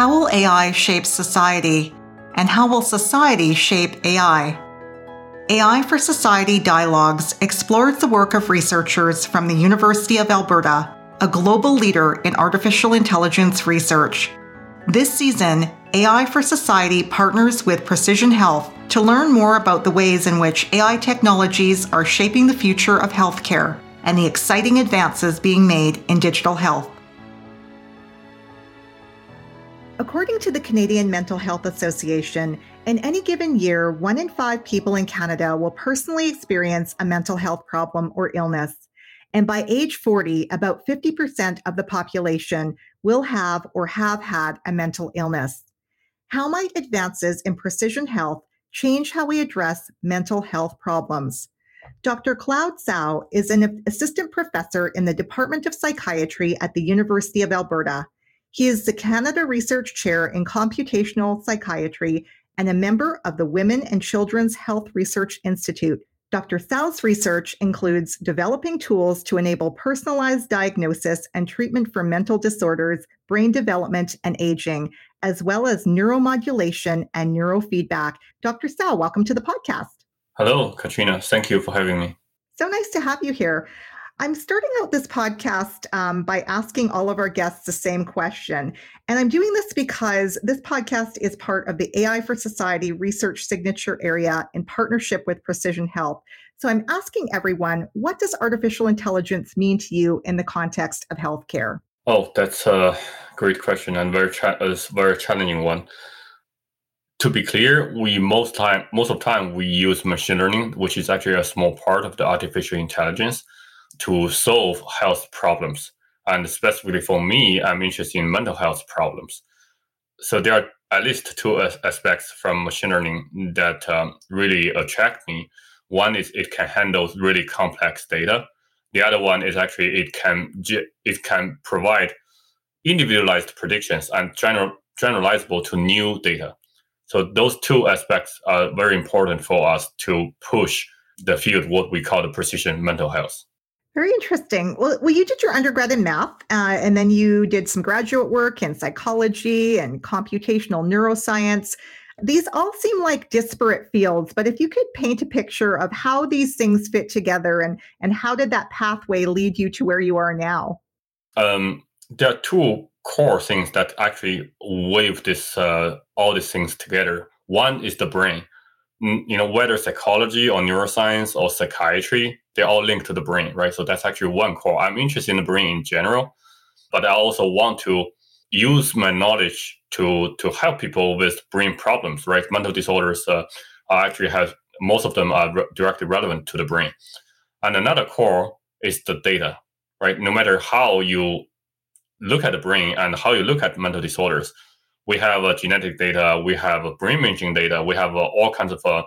How will AI shape society? And how will society shape AI? AI for Society Dialogues explores the work of researchers from the University of Alberta, a global leader in artificial intelligence research. This season, AI for Society partners with Precision Health to learn more about the ways in which AI technologies are shaping the future of healthcare and the exciting advances being made in digital health. According to the Canadian Mental Health Association, in any given year, one in five people in Canada will personally experience a mental health problem or illness. And by age 40, about 50% of the population will have or have had a mental illness. How might advances in precision health change how we address mental health problems? Dr. Cloud Cao is an assistant professor in the Department of Psychiatry at the University of Alberta. He is the Canada Research Chair in Computational Psychiatry and a member of the Women and Children's Health Research Institute. Dr. Cao's research includes developing tools to enable personalized diagnosis and treatment for mental disorders, brain development, and aging, as well as neuromodulation and neurofeedback. Dr. Cao, welcome to the podcast. Hello, Katrina. Thank you for having me. So nice to have you here. I'm starting out this podcast um, by asking all of our guests the same question. And I'm doing this because this podcast is part of the AI for Society research signature area in partnership with Precision Health. So I'm asking everyone, what does artificial intelligence mean to you in the context of healthcare? Oh, that's a great question and very cha- very challenging one. To be clear, we most time most of the time we use machine learning, which is actually a small part of the artificial intelligence to solve health problems. And specifically for me, I'm interested in mental health problems. So there are at least two aspects from machine learning that um, really attract me. One is it can handle really complex data. The other one is actually it can it can provide individualized predictions and general generalizable to new data. So those two aspects are very important for us to push the field what we call the precision mental health. Very interesting. Well, well, you did your undergrad in math, uh, and then you did some graduate work in psychology and computational neuroscience. These all seem like disparate fields, but if you could paint a picture of how these things fit together and and how did that pathway lead you to where you are now? Um, there are two core things that actually weave this uh, all these things together. One is the brain. You know, whether psychology or neuroscience or psychiatry, they all link to the brain, right? So that's actually one core. I'm interested in the brain in general, but I also want to use my knowledge to to help people with brain problems, right? Mental disorders uh, actually have most of them are re- directly relevant to the brain. And another core is the data, right? No matter how you look at the brain and how you look at mental disorders, we have uh, genetic data, we have uh, brain imaging data, we have uh, all kinds of uh,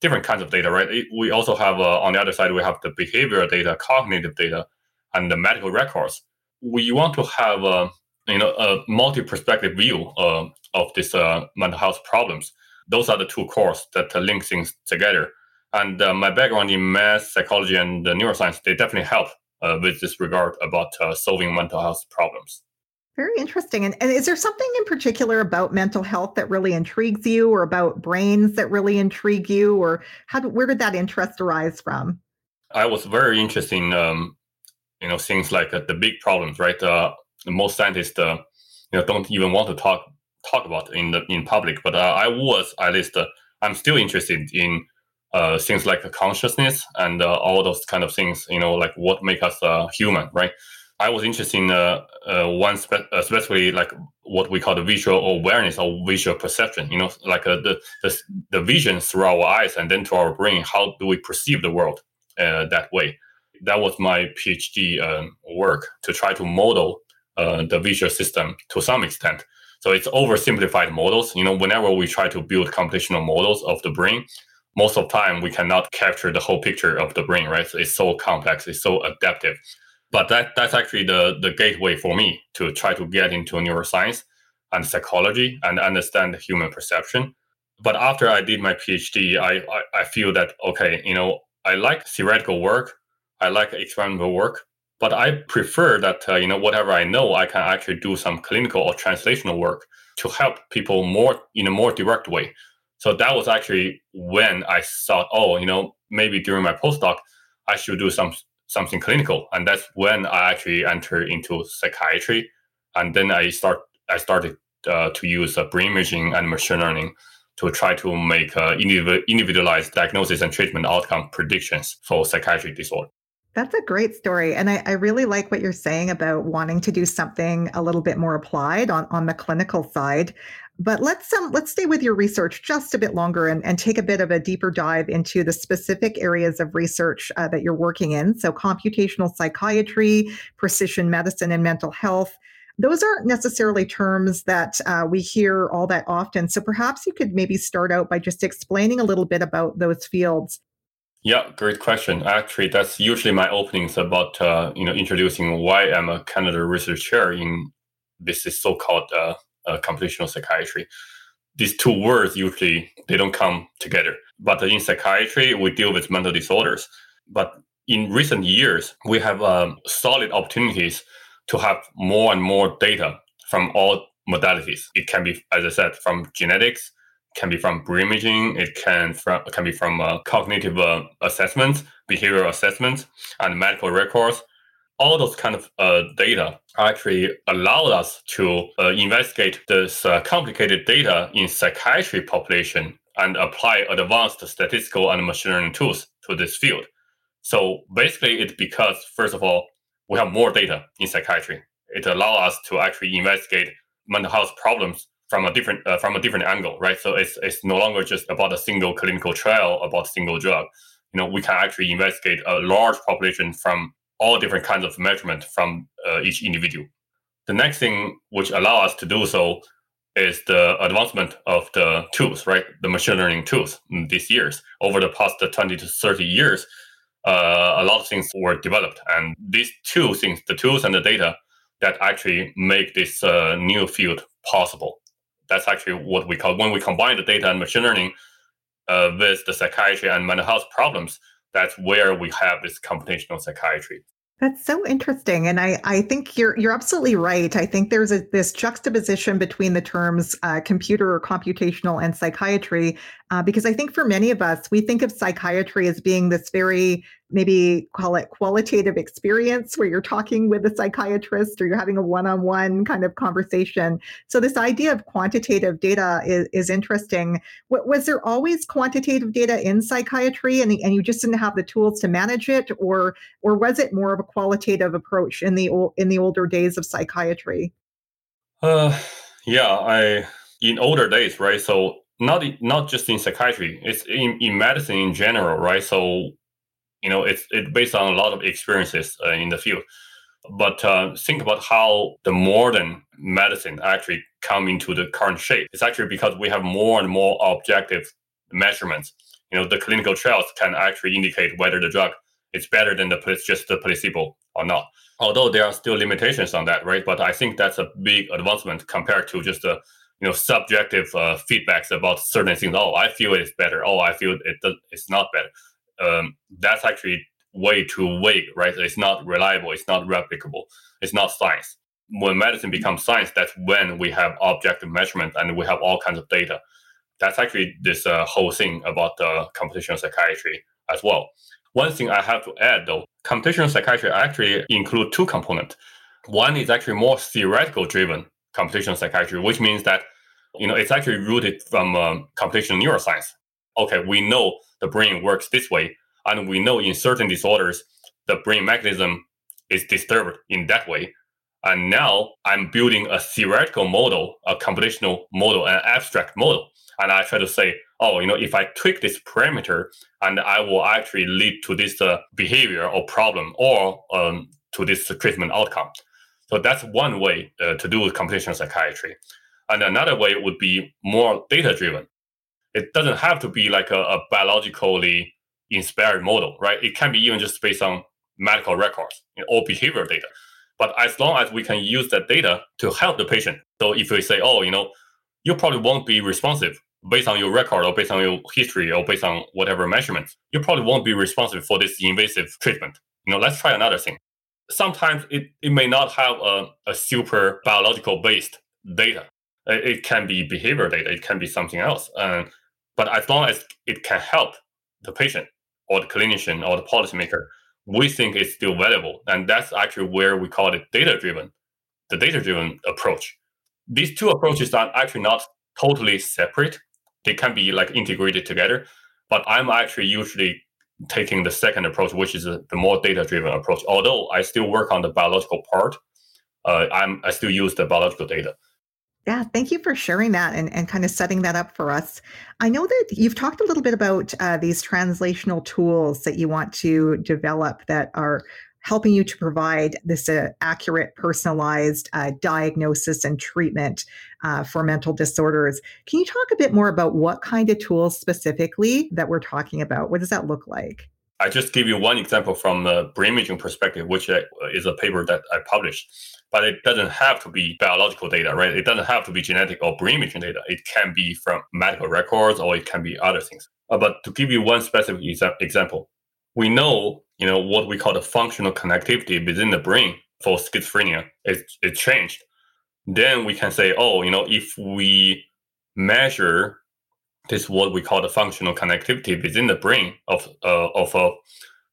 different kinds of data, right? We also have uh, on the other side we have the behavioral data, cognitive data, and the medical records. We want to have uh, you know a multi-perspective view uh, of these uh, mental health problems. Those are the two cores that link things together. And uh, my background in math, psychology, and neuroscience they definitely help uh, with this regard about solving mental health problems. Very interesting. And, and is there something in particular about mental health that really intrigues you or about brains that really intrigue you or how where did that interest arise from? I was very interested in, um, you know, things like uh, the big problems, right? Uh, most scientists, uh, you know, don't even want to talk talk about in the in public, but uh, I was at least, uh, I'm still interested in uh, things like consciousness and all those kind of things, you know, like what make us human, right? I was interested in uh, uh, one spe- uh, specifically like what we call the visual awareness or visual perception. You know, like uh, the, the the vision through our eyes and then to our brain. How do we perceive the world uh, that way? That was my PhD um, work to try to model uh, the visual system to some extent. So it's oversimplified models. You know, whenever we try to build computational models of the brain, most of the time we cannot capture the whole picture of the brain. Right? So it's so complex. It's so adaptive but that that's actually the the gateway for me to try to get into neuroscience and psychology and understand human perception. But after I did my PhD, I, I, I feel that okay, you know, I like theoretical work, I like experimental work, but I prefer that uh, you know whatever I know, I can actually do some clinical or translational work to help people more in a more direct way. So that was actually when I thought, oh, you know, maybe during my postdoc, I should do some something clinical, and that's when I actually entered into psychiatry, and then I start I started uh, to use uh, brain imaging and machine learning to try to make uh, individualized diagnosis and treatment outcome predictions for psychiatric disorder. That's a great story. And I, I, really like what you're saying about wanting to do something a little bit more applied on, on the clinical side. But let's um, let's stay with your research just a bit longer and, and take a bit of a deeper dive into the specific areas of research uh, that you're working in. So computational psychiatry, precision medicine, and mental health. Those aren't necessarily terms that uh, we hear all that often. So perhaps you could maybe start out by just explaining a little bit about those fields. Yeah, great question. Actually, that's usually my openings about uh, you know introducing why I'm a Canada Research Chair in this is so-called uh, computational psychiatry. These two words usually they don't come together. But in psychiatry, we deal with mental disorders. But in recent years, we have um, solid opportunities to have more and more data from all modalities. It can be, as I said, from genetics, can be from brain imaging, it can from can be from uh, cognitive uh, assessments, behavioral assessments, and medical records. All those kind of uh, data actually allowed us to uh, investigate this uh, complicated data in psychiatry population and apply advanced statistical and machine learning tools to this field. So basically, it's because first of all, we have more data in psychiatry. It allows us to actually investigate mental health problems from a different uh, from a different angle, right? So it's it's no longer just about a single clinical trial about a single drug. You know, we can actually investigate a large population from all different kinds of measurement from uh, each individual. The next thing which allow us to do so is the advancement of the tools, right? The machine learning tools these years. Over the past 20 to 30 years, uh, a lot of things were developed. And these two things, the tools and the data, that actually make this uh, new field possible. That's actually what we call when we combine the data and machine learning uh, with the psychiatry and mental health problems. That's where we have this computational psychiatry. That's so interesting, and I, I think you're you're absolutely right. I think there's a, this juxtaposition between the terms uh, computer or computational and psychiatry, uh, because I think for many of us, we think of psychiatry as being this very maybe call it qualitative experience where you're talking with a psychiatrist or you're having a one-on-one kind of conversation. So this idea of quantitative data is, is interesting. Was there always quantitative data in psychiatry and, and you just didn't have the tools to manage it? Or or was it more of a qualitative approach in the in the older days of psychiatry? Uh yeah i in older days right? So not not just in psychiatry it's in, in medicine in general right? So you know it's it's based on a lot of experiences uh, in the field. But uh, think about how the modern medicine actually come into the current shape. It's actually because we have more and more objective measurements. You know the clinical trials can actually indicate whether the drug is better than the just the placebo or not. Although there are still limitations on that right? But i think that's a big advancement compared to just the you know subjective uh, feedbacks about certain things oh i feel it's better oh i feel it it's not better um, that's actually way too vague, right? It's not reliable. It's not replicable. It's not science. When medicine becomes science, that's when we have objective measurement and we have all kinds of data. That's actually this uh, whole thing about uh, computational psychiatry as well. One thing I have to add though, computational psychiatry actually include two components. One is actually more theoretical driven computational psychiatry, which means that you know it's actually rooted from um, computational neuroscience. Okay, we know the brain works this way. And we know in certain disorders, the brain mechanism is disturbed in that way. And now I'm building a theoretical model, a computational model, an abstract model. And I try to say, oh, you know, if I tweak this parameter, and I will actually lead to this uh, behavior or problem or um, to this treatment outcome. So that's one way uh, to do with computational psychiatry. And another way would be more data driven it doesn't have to be like a, a biologically inspired model, right? It can be even just based on medical records or behavioral data. But as long as we can use that data to help the patient, so if we say, oh, you know, you probably won't be responsive based on your record or based on your history or based on whatever measurements, you probably won't be responsive for this invasive treatment. You know, let's try another thing. Sometimes it, it may not have a, a super biological based data It can be behavior data. It can be something else. Uh, but as long as it can help the patient or the clinician or the policymaker, we think it's still valuable. And that's actually where we call it data driven, the data driven approach. These two approaches are actually not totally separate. They can be like integrated together. But I'm actually usually taking the second approach, which is the more data driven approach. Although I still work on the biological part, uh, I'm I still use the biological data. Yeah, thank you for sharing that and, and kind of setting that up for us. I know that you've talked a little bit about uh, these translational tools that you want to develop that are helping you to provide this uh, accurate, personalized uh, diagnosis and treatment uh, for mental disorders. Can you talk a bit more about what kind of tools specifically that we're talking about? What does that look like? I just give you one example from the brain imaging perspective, which uh, is a paper that I published. But it doesn't have to be biological data, right? It doesn't have to be genetic or brain imaging data. It can be from medical records or it can be other things. Uh, but to give you one specific exa- example, we know you know what we call the functional connectivity within the brain for schizophrenia. It, it changed. Then we can say oh you know if we measure this what we call the functional connectivity within the brain of uh, of a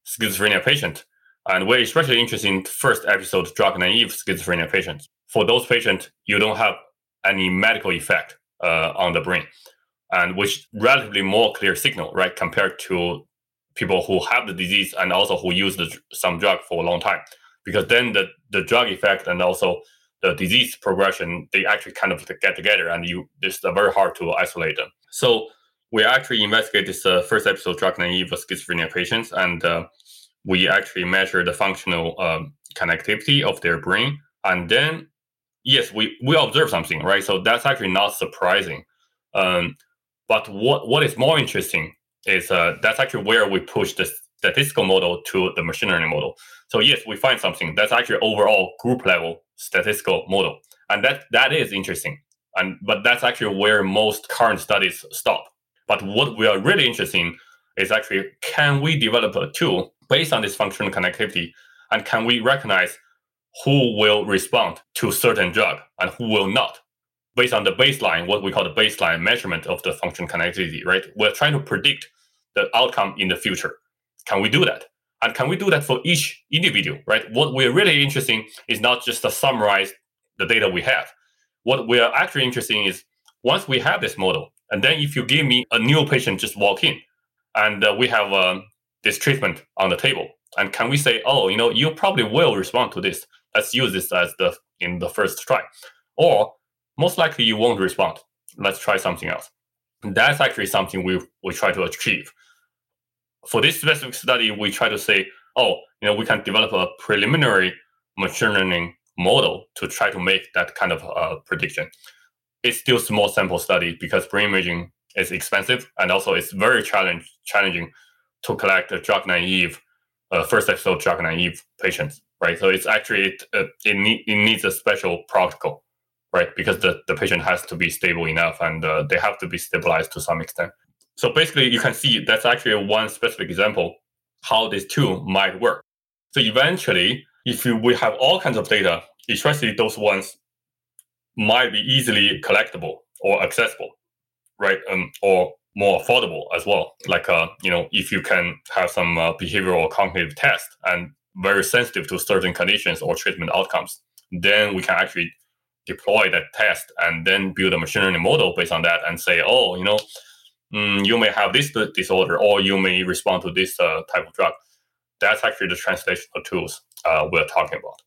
schizophrenia patient. And we're especially interested in first episode drug naive schizophrenia patients. For those patients you don't have any medical effect uh, on the brain and which relatively more clear signal right compared to people who have the disease and also who use the, some drug for a long time. Because then the, the drug effect and also the disease progression they actually kind of get together and you it's very hard to isolate them. So we actually investigate this uh, first episode drug naive schizophrenia patients and uh, we actually measure the functional um, connectivity of their brain. And then yes we we observe something right? So that's actually not surprising. Um, but what what is more interesting is uh, that's actually where we push the statistical model to the machine learning model. So yes, we find something that's actually overall group level statistical model, and that that is interesting. And but that's actually where most current studies stop. But what we are really interested in is actually can we develop a tool based on this functional connectivity, and can we recognize who will respond to certain drug and who will not based on the baseline, what we call the baseline measurement of the function connectivity, right? We're trying to predict the outcome in the future. Can we do that? And can we do that for each individual, right? What we're really interested in is not just to summarize the data we have. What we are actually interested in is once we have this model, and then if you give me a new patient just walk in, and uh, we have uh, this treatment on the table, and can we say, oh, you know, you probably will respond to this. Let's use this as the in the first try, or most likely you won't respond. Let's try something else. That's actually something we we try to achieve. For this specific study, we try to say, oh, you know, we can develop a preliminary machine learning model to try to make that kind of uh, prediction. It's still a small sample study because brain imaging is expensive and also it's very challenge, challenging to collect a drug naive, uh, first episode drug naive patients, right? So it's actually it uh, it, it needs a special protocol right? Because the, the patient has to be stable enough and uh, they have to be stabilized to some extent. So basically, you can see that's actually one specific example how this tool might work. So eventually, if you, we have all kinds of data, especially those ones might be easily collectible or accessible, right? Um, or more affordable as well. Like, uh, you know, if you can have some uh, behavioral or cognitive test and very sensitive to certain conditions or treatment outcomes, then we can actually deploy that test and then build a machine learning model based on that and say, oh, you know, mm, you may have this disorder or you may respond to this uh, type of drug. That's actually the translational tools uh, we're talking about.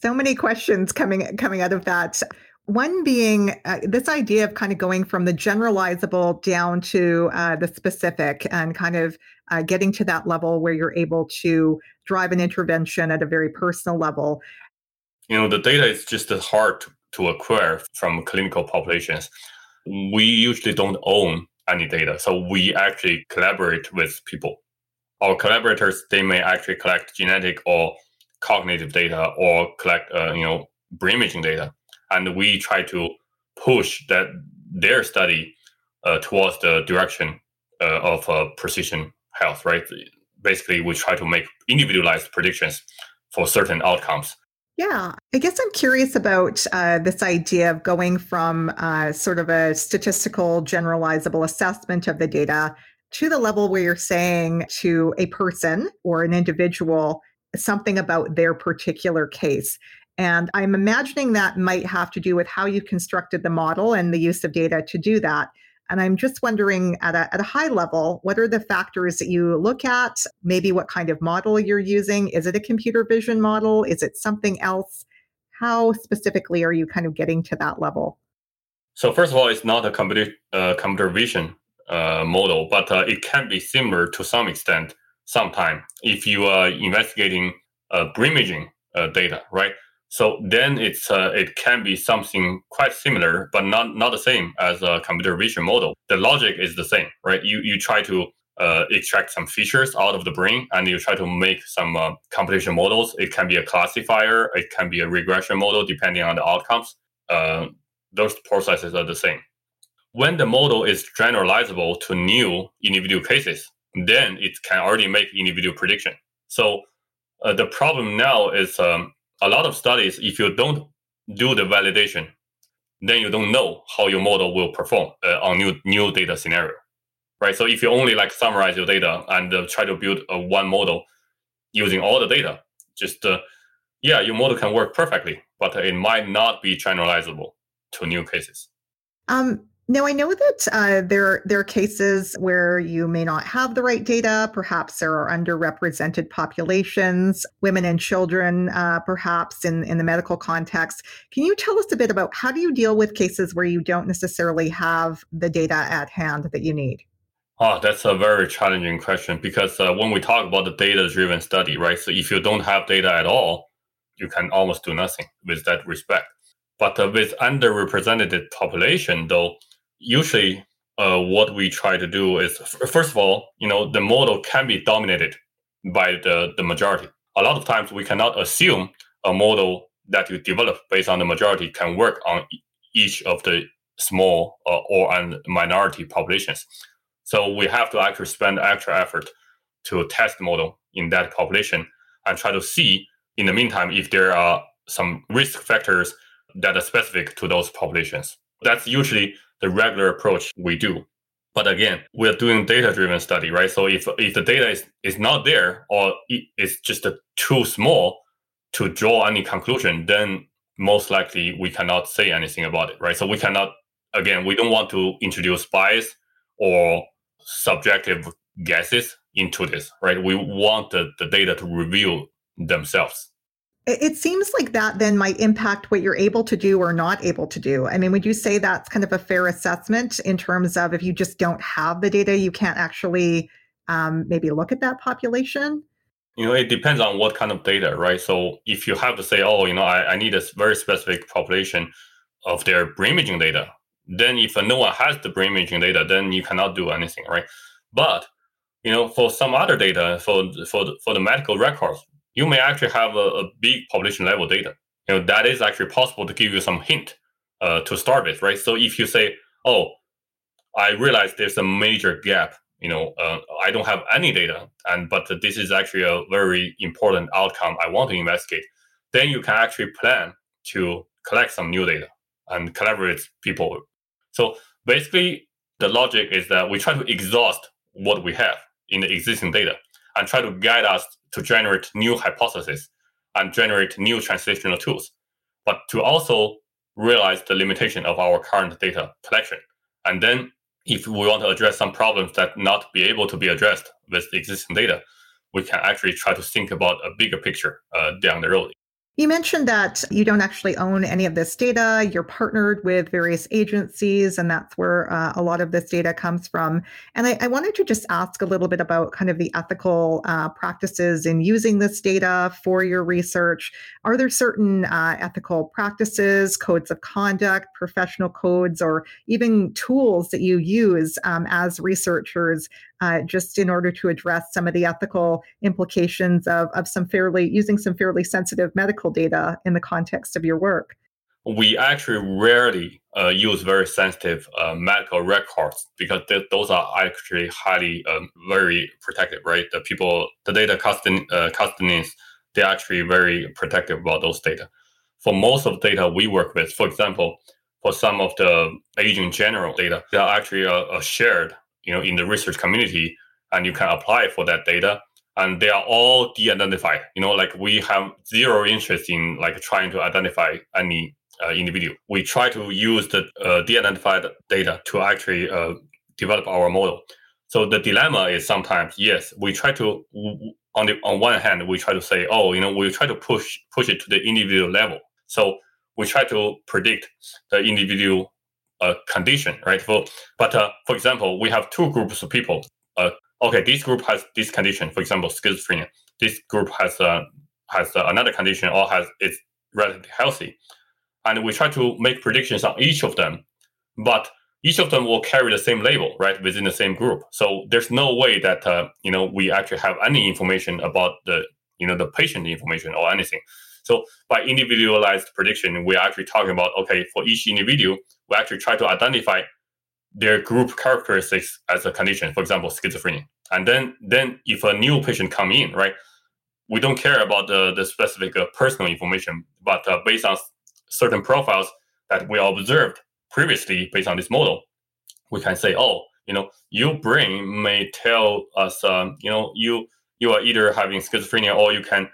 So many questions coming coming out of that. One being uh, this idea of kind of going from the generalizable down to uh, the specific and kind of uh, getting to that level where you're able to drive an intervention at a very personal level you know the data is just hard to, acquire from clinical populations. We usually don't own any data so we actually collaborate with people. Our collaborators they may actually collect genetic or cognitive data or collect uh, you know brain imaging data and we try to push that their study uh, towards the direction uh, of uh, precision health right? Basically we try to make individualized predictions for certain outcomes Yeah, I guess I'm curious about uh, this idea of going from uh, sort of a statistical generalizable assessment of the data to the level where you're saying to a person or an individual something about their particular case. And I'm imagining that might have to do with how you constructed the model and the use of data to do that. And I'm just wondering at a, at a high level, what are the factors that you look at? Maybe what kind of model you're using? Is it a computer vision model? Is it something else? How specifically are you kind of getting to that level? So first of all, it's not a computer uh, computer vision uh, model, but uh, it can be similar to some extent. Sometime if you are investigating uh, imaging uh, data, right? So then it's uh, it can be something quite similar, but not not the same as a computer vision model. The logic is the same, right? You you try to uh, extract some features out of the brain, and you try to make some uh, computation models. It can be a classifier, it can be a regression model, depending on the outcomes. Uh, those processes are the same. When the model is generalizable to new individual cases, then it can already make individual prediction. So uh, the problem now is um, a lot of studies, if you don't do the validation, then you don't know how your model will perform uh, on new new data scenario, right? So if you only like summarize your data and uh, try to build a one model using all the data, just uh, yeah, your model can work perfectly, but it might not be generalizable to new cases. Um, now, I know that uh, there, there are cases where you may not have the right data. Perhaps there are underrepresented populations, women and children, uh, perhaps in, in the medical context. Can you tell us a bit about how do you deal with cases where you don't necessarily have the data at hand that you need? Oh, that's a very challenging question because uh, when we talk about the data driven study, right? So if you don't have data at all, you can almost do nothing with that respect. But uh, with underrepresented population, though, usually uh, what we try to do is first of all, you know, the model can be dominated by the, the majority. A lot of times we cannot assume a model that you develop based on the majority can work on each of the small uh, or and minority populations. So we have to actually spend extra effort to test the model in that population and try to see in the meantime if there are some risk factors that are specific to those populations. That's usually the regular approach we do. But again, we're doing data-driven study, right? So if if the data is, is not there or it's just too small to draw any conclusion, then most likely we cannot say anything about it, right? So we cannot again, we don't want to introduce bias or subjective guesses into this, right? We want the, the data to reveal themselves. It seems like that then might impact what you're able to do or not able to do. I mean, would you say that's kind of a fair assessment in terms of if you just don't have the data, you can't actually um, maybe look at that population? You know, it depends on what kind of data, right? So if you have to say, oh, you know, I, I need a very specific population of their brain imaging data, then if no one has the brain imaging data, then you cannot do anything, right? But you know, for some other data, for for for the medical records, you may actually have a, a, big population level data. You know, that is actually possible to give you some hint uh, to start with, right? So if you say, oh, I realize there's a major gap, you know, uh, I don't have any data, and but this is actually a very important outcome I want to investigate, then you can actually plan to collect some new data and collaborate people. So basically, the logic is that we try to exhaust what we have in the existing data and try to guide us to generate new hypotheses and generate new translational tools, but to also realize the limitation of our current data collection. And then if we want to address some problems that not be able to be addressed with existing data, we can actually try to think about a bigger picture uh, down the road. You mentioned that you don't actually own any of this data. You're partnered with various agencies, and that's where uh, a lot of this data comes from. And I, I, wanted to just ask a little bit about kind of the ethical uh, practices in using this data for your research. Are there certain uh, ethical practices, codes of conduct, professional codes, or even tools that you use um, as researchers uh, just in order to address some of the ethical implications of, of some fairly using some fairly sensitive medical data in the context of your work? We actually rarely uh, use very sensitive uh, medical records because th- those are actually highly um, very protected, right? The people, the data uh, custodians, they're actually very protective about those data. For most of the data we work with, for example, for some of the aging general data, they are actually uh, uh, shared, you know, in the research community, and you can apply for that data. And they are all de-identified. You know, like we have zero interest in like trying to identify any uh, individual. We try to use the uh, de-identified data to actually uh, develop our model. So the dilemma is sometimes yes, we try to on the on one hand we try to say oh you know we try to push push it to the individual level. So we try to predict the individual uh, condition, right? For but uh, for example, we have two groups of people. Uh, okay, this group has this condition, for example, schizophrenia. This group has uh, has uh, another condition or has it's relatively healthy, and we try to make predictions on each of them, but each of them will carry the same label, right, within the same group. So there's no way that uh, you know we actually have any information about the you know the patient information or anything. So by individualized prediction, we're actually talking about okay, for each individual, we actually try to identify their group characteristics as a condition, for example, schizophrenia. And then then if a new patient come in, right, we don't care about the, the specific uh, personal information, but uh, based on certain profiles that we observed previously based on this model, we can say, oh, you know, your brain may tell us, um, you know, you you are either having schizophrenia or you can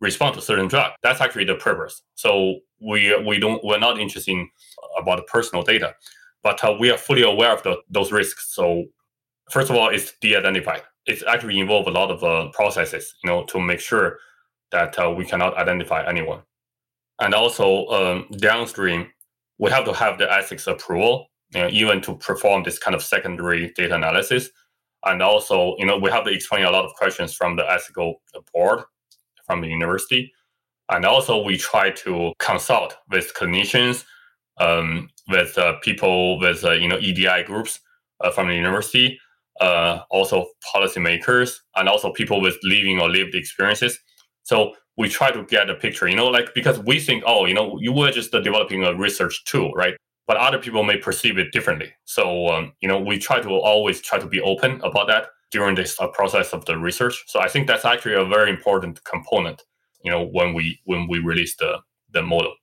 respond to certain drug. That's actually the purpose. So we we don't we're not interested in about personal data, but uh, we are fully aware of the, those risks. So first of all, it's de-identified. It's actually involve a lot of uh, processes, you know, to make sure that uh, we cannot identify anyone. And also um, downstream, we have to have the ethics approval, you know, even to perform this kind of secondary data analysis. And also, you know, we have to explain a lot of questions from the ethical board from the university. And also, we try to consult with clinicians, um, with uh, people with uh, you know EDI groups uh, from the university, uh, also policymakers, and also people with living or lived experiences. So we try to get a picture, you know, like because we think, oh, you know, you were just developing a research tool, right? But other people may perceive it differently. So um, you know, we try to always try to be open about that during this uh, process of the research. So I think that's actually a very important component, you know, when we when we release the the model.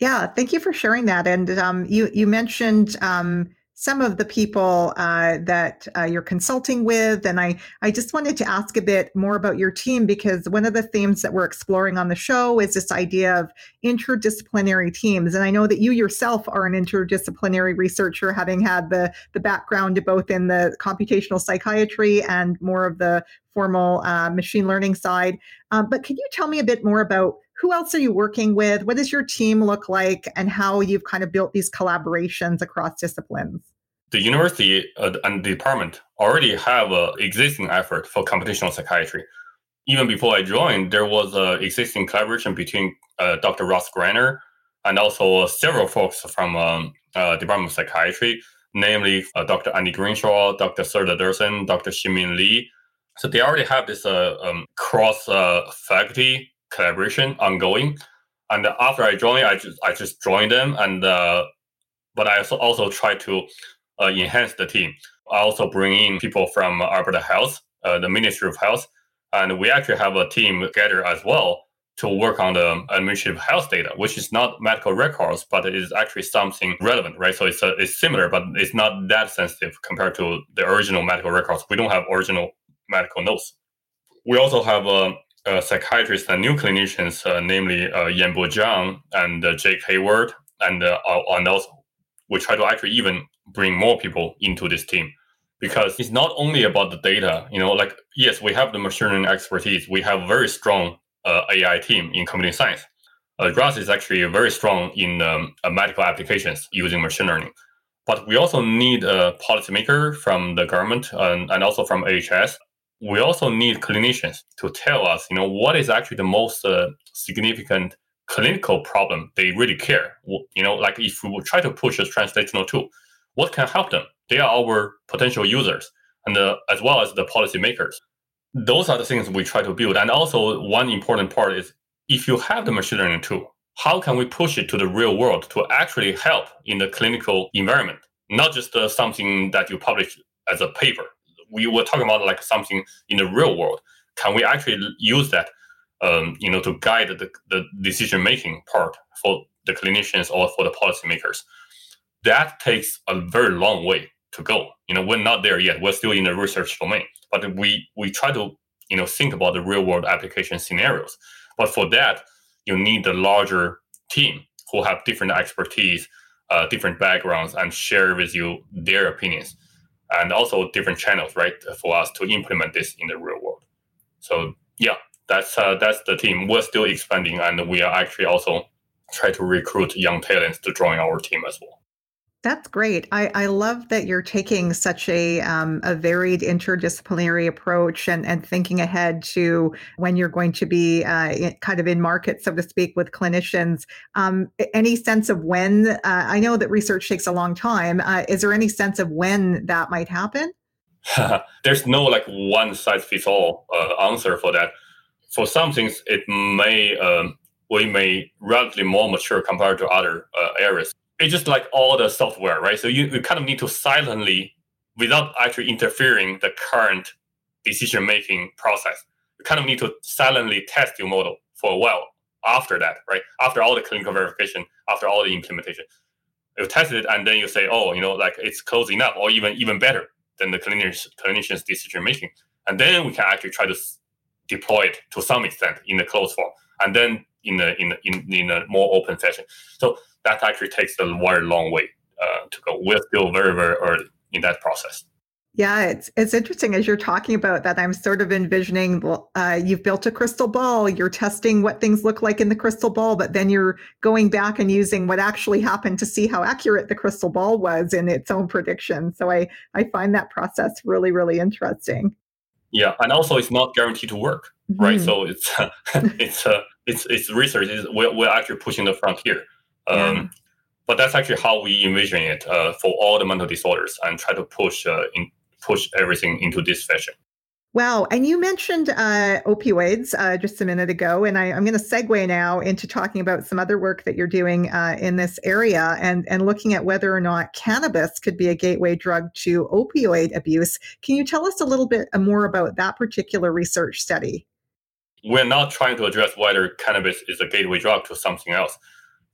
Yeah, thank you for sharing that. And um, you you mentioned um, some of the people uh, that uh, you're consulting with. And I, I just wanted to ask a bit more about your team because one of the themes that we're exploring on the show is this idea of interdisciplinary teams. And I know that you yourself are an interdisciplinary researcher, having had the, the background both in the computational psychiatry and more of the formal uh, machine learning side. Um, but can you tell me a bit more about who else are you working with? What does your team look like, and how you've kind of built these collaborations across disciplines? The university uh, and the department already have an existing effort for computational psychiatry. Even before I joined, there was an existing collaboration between uh, Dr. Russ Greiner and also several folks from um, uh, Department of Psychiatry, namely uh, Dr. Andy Greenshaw, Dr. Serdar Dursun, Dr. Ximin Li. So they already have this um, cross faculty collaboration ongoing. And after I joined, I just I just joined them, and uh, but I also also try to uh, enhance the team. I also bring in people from Alberta Health, uh, the Ministry of Health, and we actually have a team together as well to work on the administrative health data, which is not medical records, but it is actually something relevant, right? So it's a, it's similar, but it's not that sensitive compared to the original medical records. We don't have original medical notes. We also have a uh, psychiatrists and new clinicians, uh, namely uh, Yanbo Zhang and uh, Jake Hayward, and uh, and also we try to actually even bring more people into this team because it's not only about the data. You know, like yes, we have the machine learning expertise. We have very strong uh, AI team in computing science. Uh, Russ is actually very strong in um, medical applications using machine learning. But we also need a policymaker from the government and, and also from AHS we also need clinicians to tell us, you know, what is actually the most uh, significant clinical problem they really care. You know, like if we try to push a translational tool, what can help them? They are our potential users, and uh, as well as the policymakers. Those are the things we try to build. And also, one important part is if you have the machine learning tool, how can we push it to the real world to actually help in the clinical environment, not just uh, something that you publish as a paper we were talking about like something in the real world. Can we actually use that um, you know, to guide the, the decision making part for the clinicians or for the policymakers. That takes a very long way to go. You know, we're not there yet. We're still in the research domain, but we we try to you know think about the real world application scenarios. But for that, you need a larger team who have different expertise, uh, different backgrounds, and share with you their opinions, and also different channels, right, for us to implement this in the real world. So yeah, that's uh, that's the team. We're still expanding, and we are actually also try to recruit young talents to join our team as well. That's great. I, I love that you're taking such a um, a varied interdisciplinary approach and, and thinking ahead to when you're going to be uh, kind of in market, so to speak, with clinicians. Um, any sense of when? Uh, I know that research takes a long time. Uh, is there any sense of when that might happen? There's no like one size fits all uh, answer for that. For some things, it may um, we may relatively more mature compared to other uh, areas it's just like all the software, right? So you, you kind of need to silently, without actually interfering the current decision making process, you kind of need to silently test your model for a while after that, right? After all the clinical verification, after all the implementation. You test it and then you say, oh, you know, like it's close enough or even even better than the clinician's, clinician's decision making. And then we can actually try to deploy it to some extent in the closed form. And then in the in, a, in, in a more open fashion. So that actually takes a very long way uh, to go. We're still very, very early in that process. Yeah, it's it's interesting as you're talking about that. I'm sort of envisioning uh, you've built a crystal ball. You're testing what things look like in the crystal ball, but then you're going back and using what actually happened to see how accurate the crystal ball was in its own prediction. So I I find that process really really interesting. Yeah, and also it's not guaranteed to work, mm-hmm. right? So it's it's uh, it's it's research. We're we're actually pushing the frontier. Um, yeah. But that's actually how we envision it uh, for all the mental disorders and try to push uh, in, push everything into this fashion. Wow. And you mentioned uh, opioids uh, just a minute ago, and I, am going to segue now into talking about some other work that you're doing uh, in this area and, and looking at whether or not cannabis could be a gateway drug to opioid abuse. Can you tell us a little bit more about that particular research study? We're not trying to address whether cannabis is a gateway drug to something else.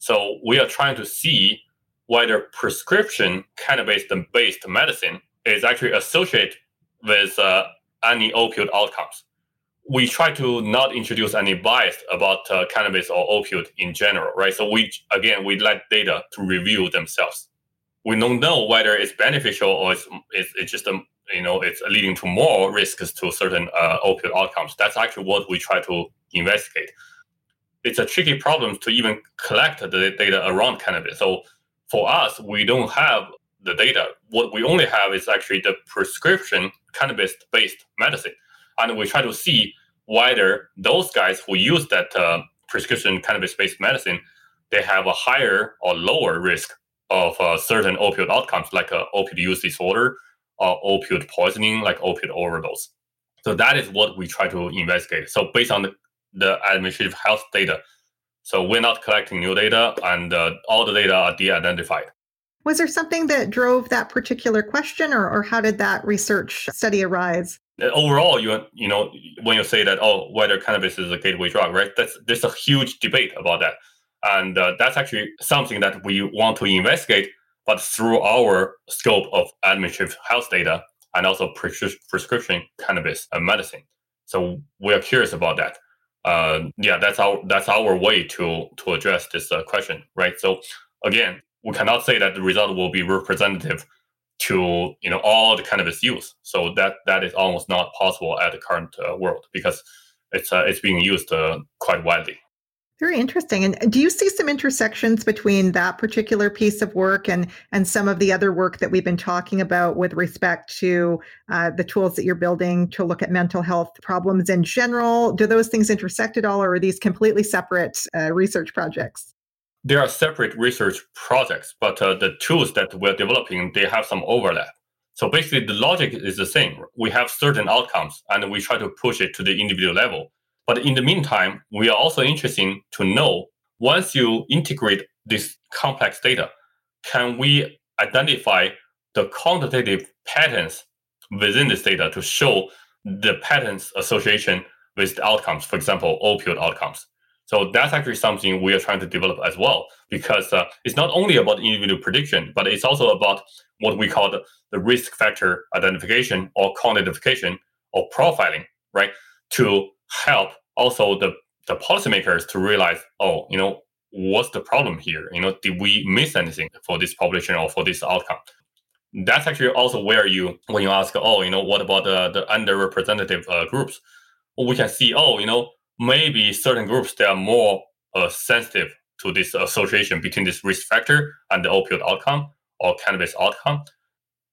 So we are trying to see whether prescription cannabis-based medicine is actually associated with uh, any opioid outcomes. We try to not introduce any bias about uh, cannabis or opioid in general, right? So we again we let data to review themselves. We don't know whether it's beneficial or it's it's, it's just a, um, you know it's leading to more risks to certain uh, opioid outcomes. That's actually what we try to investigate it's a tricky problem to even collect the data around cannabis. So for us, we don't have the data. What we only have is actually the prescription cannabis-based medicine, and we try to see whether those guys who use that uh, prescription cannabis-based medicine they have a higher or lower risk of uh, certain opioid outcomes, like uh, opioid use disorder or opioid poisoning, like opioid overdose. So that is what we try to investigate. So based on the the administrative health data. So we're not collecting new data, and uh, all the data are de-identified. Was there something that drove that particular question, or, or how did that research study arise? Uh, overall, you you know when you say that oh whether cannabis is a gateway drug, right? That's there's a huge debate about that, and uh, that's actually something that we want to investigate, but through our scope of administrative health data and also prescription cannabis medicine. So we are curious about that uh, yeah, that's our that's our way to to address this uh, question, right? So again, we cannot say that the result will be representative to you know all the cannabis use. So that that is almost not possible at the current uh, world because it's uh, it's being used uh, quite widely. Very interesting. And do you see some intersections between that particular piece of work and and some of the other work that we've been talking about with respect to uh, the tools that you're building to look at mental health problems in general? Do those things intersect at all, or are these completely separate uh, research projects? They are separate research projects, but uh, the tools that we're developing they have some overlap. So basically, the logic is the same. We have certain outcomes, and we try to push it to the individual level but in the meantime, we are also interested to know once you integrate this complex data, can we identify the quantitative patterns within this data to show the patterns association with the outcomes, for example, opioid outcomes. So that's actually something we are trying to develop as well, because uh, it's not only about individual prediction, but it's also about what we call the, the risk factor identification or quantification or profiling, right? To help also the, the policymakers to realize, oh, you know, what's the problem here? You know, did we miss anything for this population or for this outcome? That's actually also where you, when you ask, oh, you know, what about the, the underrepresented uh, groups? We can see, oh, you know, maybe certain groups they are more uh, sensitive to this association between this risk factor and the opioid outcome or cannabis outcome.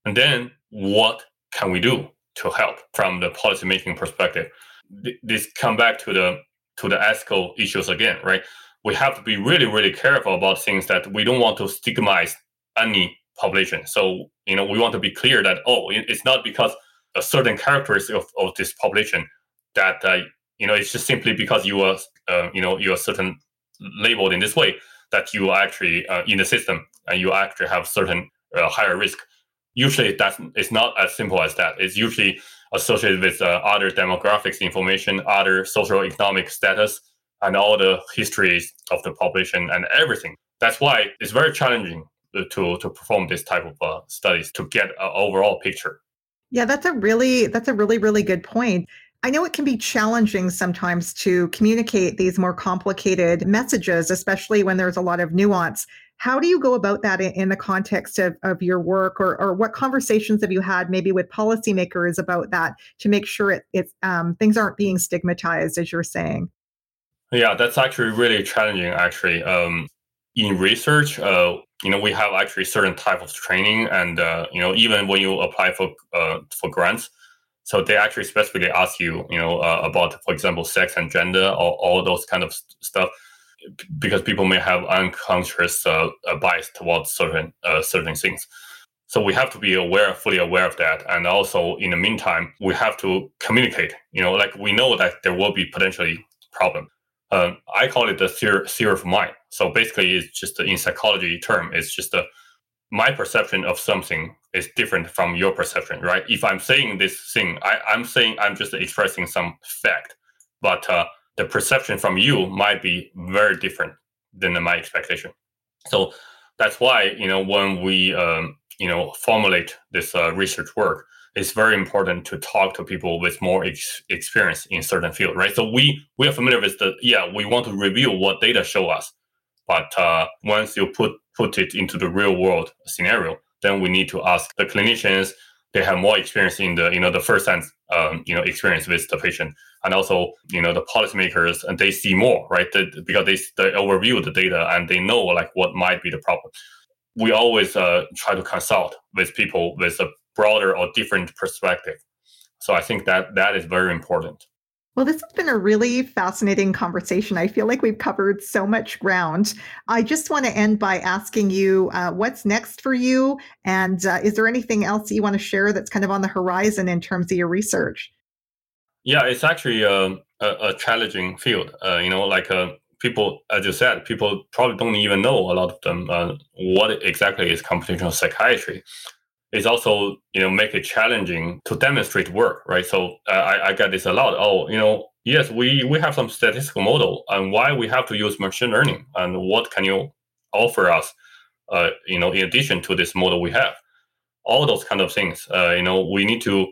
And then what can we do to help from the policymaking perspective? This come back to the to the ethical issues again, right? We have to be really, really careful about things that we don't want to stigmatize any population. So, you know, we want to be clear that, oh, it's not because a certain characteristic of, of this population that, uh, you know, it's just simply because you are, uh, you know, you are certain labeled in this way that you are actually uh, in the system and you actually have certain uh, higher risk. Usually, that's it's not as simple as that. It's usually associated with uh, other demographics information, other social economic status, and all the histories of the population and everything. That's why it's very challenging to to perform this type of uh, studies to get an overall picture. Yeah, that's a really that's a really really good point. I know it can be challenging sometimes to communicate these more complicated messages, especially when there's a lot of nuance. How do you go about that in, in the context of, of your work, or, or what conversations have you had maybe with policymakers about that to make sure it, it's um, things aren't being stigmatized, as you're saying? Yeah, that's actually really challenging. Actually, um, in research, uh, you know, we have actually certain type of training, and uh, you know, even when you apply for uh, for grants, so they actually specifically ask you, you know, uh, about, for example, sex and gender or all those kind of stuff, because people may have unconscious uh, bias towards certain uh, certain things. So we have to be aware, fully aware of that, and also in the meantime, we have to communicate. You know, like we know that there will be potentially problem. Um, I call it the theory of mind. So basically, it's just in psychology term, it's just a my perception of something is different from your perception, right? If I'm saying this thing, I, am saying I'm just expressing some fact, but uh, the perception from you might be very different than my expectation. So that's why you know when we um, you know formulate this uh, research work, it's very important to talk to people with more ex- experience in certain field, right? So we we are familiar with the yeah we want to review what data show us, but uh, once you put put it into the real world scenario, then we need to ask the clinicians. They have more experience in the you know the first hand um, you know experience with the patient, and also you know the policymakers, and they see more right because they they overview the data and they know like what might be the problem. We always uh, try to consult with people with a broader or different perspective. So I think that that is very important. Well, this has been a really fascinating conversation. I feel like we've covered so much ground. I just want to end by asking you uh, what's next for you? And uh, is there anything else you want to share that's kind of on the horizon in terms of your research? Yeah, it's actually a, a, a challenging field. Uh, you know, like uh, people, as you said, people probably don't even know a lot of them uh, what exactly is computational psychiatry it's also you know make it challenging to demonstrate work right? So uh, I, I get this a lot. Oh you know yes we we have some statistical model and why we have to use machine learning and what can you offer us uh, you know in addition to this model we have? All those kind of things uh, you know we need to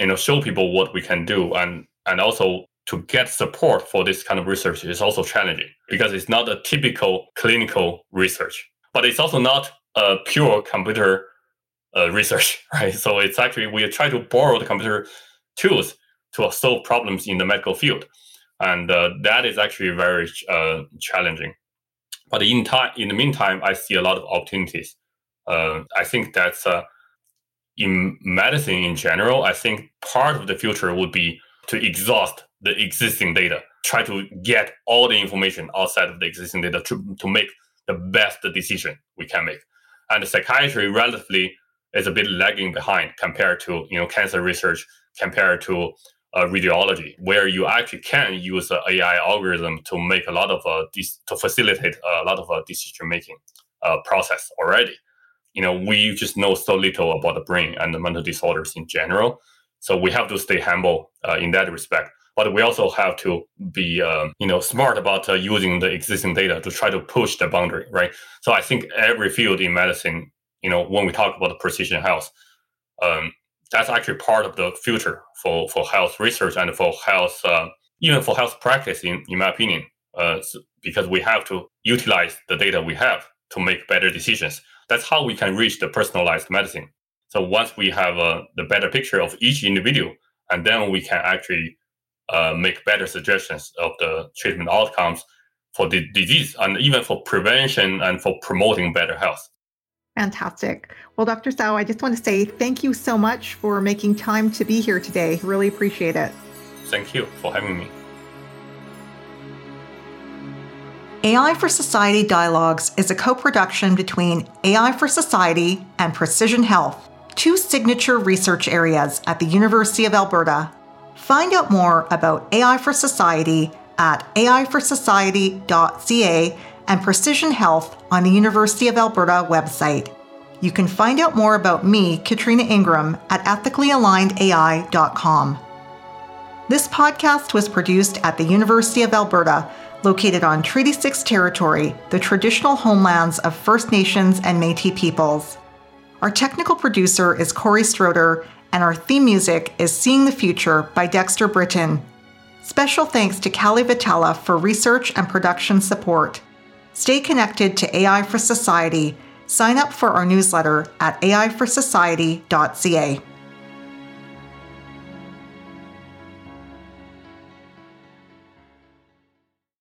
you know show people what we can do and and also to get support for this kind of research is also challenging because it's not a typical clinical research. But it's also not a pure computer uh, research, right? So it's actually we try to borrow the computer tools to solve problems in the medical field, and uh, that is actually very uh, challenging. But in time, in the meantime, I see a lot of opportunities. Uh, I think that's uh, in medicine in general. I think part of the future would be to exhaust the existing data, try to get all the information outside of the existing data to, to make the best decision we can make. And psychiatry relatively is a bit lagging behind compared to you know cancer research compared to uh, radiology, where you actually can use an AI algorithm to make a lot of uh, dis- to facilitate a lot of uh, decision making uh, process already. You know, we just know so little about the brain and the mental disorders in general, so we have to stay humble uh, in that respect. but we also have to be um, you know smart about uh, using the existing data to try to push the boundary right so i think every field in medicine you know when we talk about precision health um, that's actually part of the future for for health research and for health uh, even for health practice in, in my opinion uh, because we have to utilize the data we have to make better decisions that's how we can reach the personalized medicine so once we have uh, the better picture of each individual and then we can actually uh, make better suggestions of the treatment outcomes for the disease and even for prevention and for promoting better health. Fantastic. Well, Dr. Cao, I just want to say thank you so much for making time to be here today. Really appreciate it. Thank you for having me. AI for Society Dialogues is a co production between AI for Society and Precision Health, two signature research areas at the University of Alberta Find out more about AI for Society at aiforsociety.ca and Precision Health on the University of Alberta website. You can find out more about me, Katrina Ingram, at ethicallyalignedai.com. This podcast was produced at the University of Alberta, located on Treaty 6 territory, the traditional homelands of First Nations and Metis peoples. Our technical producer is Corey Stroder, and our theme music is Seeing the Future by Dexter Britton. Special thanks to Callie Vitella for research and production support. Stay connected to AI for Society. Sign up for our newsletter at aiforsociety.ca.